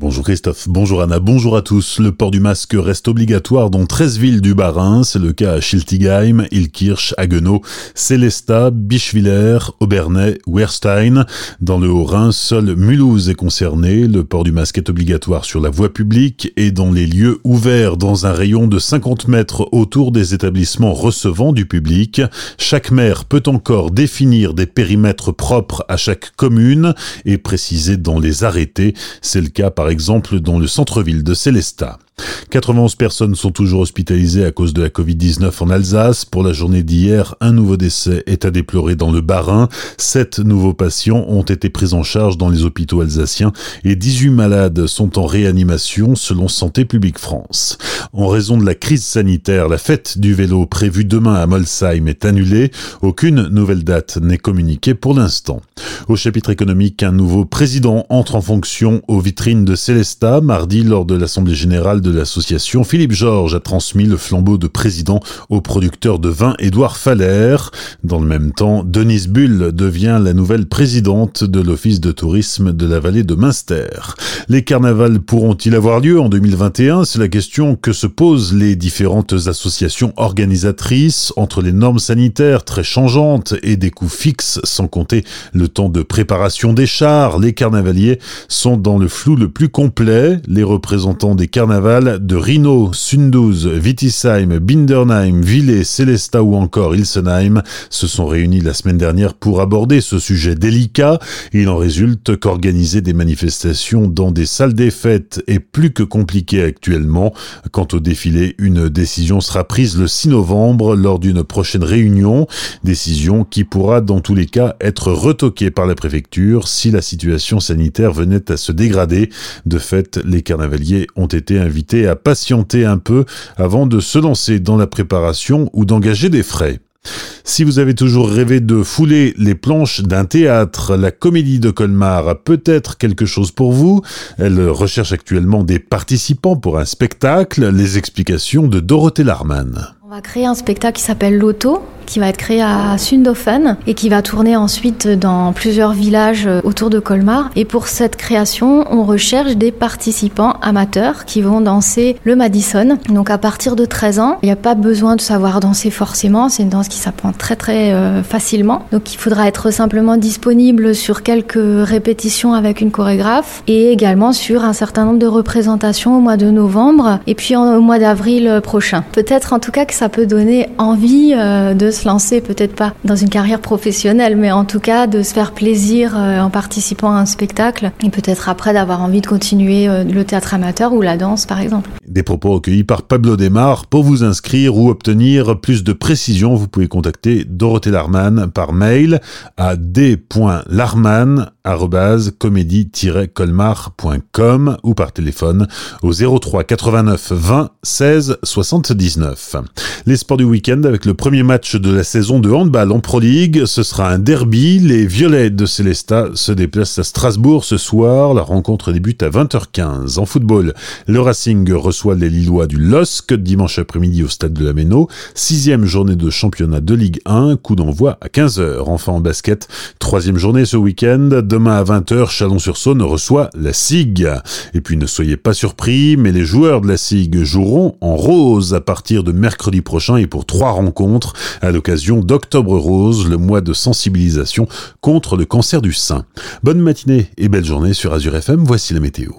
Bonjour Christophe, bonjour Anna, bonjour à tous. Le port du masque reste obligatoire dans 13 villes du Bas-Rhin. C'est le cas à Schiltigheim, Ilkirch, Haguenau, Célestat, Bischwiller, Aubernais, Werstein. Dans le Haut-Rhin, seul Mulhouse est concerné. Le port du masque est obligatoire sur la voie publique et dans les lieux ouverts dans un rayon de 50 mètres autour des établissements recevant du public. Chaque maire peut encore définir des périmètres propres à chaque commune et préciser dans les arrêtés. C'est le cas par par exemple dans le centre-ville de Célestat. 91 personnes sont toujours hospitalisées à cause de la Covid-19 en Alsace. Pour la journée d'hier, un nouveau décès est à déplorer dans le Bas-Rhin. Sept nouveaux patients ont été pris en charge dans les hôpitaux alsaciens et 18 malades sont en réanimation selon Santé publique France. En raison de la crise sanitaire, la fête du vélo prévue demain à Molsheim est annulée. Aucune nouvelle date n'est communiquée pour l'instant. Au chapitre économique, un nouveau président entre en fonction aux vitrines de Célestat mardi lors de l'Assemblée générale de de Philippe Georges a transmis le flambeau de président au producteur de vin Édouard Faller. Dans le même temps, Denise Bull devient la nouvelle présidente de l'Office de tourisme de la vallée de Münster. Les carnavals pourront-ils avoir lieu en 2021 C'est la question que se posent les différentes associations organisatrices entre les normes sanitaires très changeantes et des coûts fixes sans compter le temps de préparation des chars. Les carnavaliers sont dans le flou le plus complet. Les représentants des carnavals de Rhino, Sunduz, Wittisheim, Bindernheim, Villers, Célestat ou encore Ilsenheim se sont réunis la semaine dernière pour aborder ce sujet délicat. Il en résulte qu'organiser des manifestations dans des salles des fêtes est plus que compliqué actuellement. Quant au défilé, une décision sera prise le 6 novembre lors d'une prochaine réunion, décision qui pourra dans tous les cas être retoquée par la préfecture si la situation sanitaire venait à se dégrader. De fait, les carnavaliers ont été invités patienter un peu avant de se lancer dans la préparation ou d'engager des frais. Si vous avez toujours rêvé de fouler les planches d'un théâtre, la comédie de Colmar a peut-être quelque chose pour vous. Elle recherche actuellement des participants pour un spectacle. Les explications de Dorothée Larman. On va créer un spectacle qui s'appelle L'Auto, qui va être créé à Sundofen et qui va tourner ensuite dans plusieurs villages euh, autour de Colmar. Et pour cette création, on recherche des participants amateurs qui vont danser le Madison. Donc à partir de 13 ans, il n'y a pas besoin de savoir danser forcément, c'est une danse qui s'apprend très très euh, facilement. Donc il faudra être simplement disponible sur quelques répétitions avec une chorégraphe et également sur un certain nombre de représentations au mois de novembre et puis au mois d'avril prochain. Peut-être en tout cas que ça peut donner envie euh, de se lancer, peut-être pas dans une carrière professionnelle, mais en tout cas de se faire plaisir euh, en participant à un spectacle et peut-être après d'avoir envie de continuer euh, le théâtre amateur ou la danse par exemple. Des propos recueillis par Pablo Desmar. Pour vous inscrire ou obtenir plus de précisions, vous pouvez contacter Dorothée Larman par mail à d.larman@comédie-colmar.com ou par téléphone au 03 89 20 16 79. Les sports du week-end avec le premier match de la saison de handball en Pro League. Ce sera un derby. Les Violets de Célestat se déplacent à Strasbourg ce soir. La rencontre débute à 20h15. En football, le Racing reçoit les Lillois du LOSC dimanche après-midi au stade de la Méno. Sixième journée de championnat de Ligue 1. Coup d'envoi à 15h. Enfin en basket, troisième journée ce week-end. Demain à 20h, Chalon-sur-Saône reçoit la SIG. Et puis ne soyez pas surpris, mais les joueurs de la SIG joueront en rose à partir de mercredi prochain et pour trois rencontres à l'occasion d'Octobre Rose, le mois de sensibilisation contre le cancer du sein. Bonne matinée et belle journée sur Azure FM, voici la météo.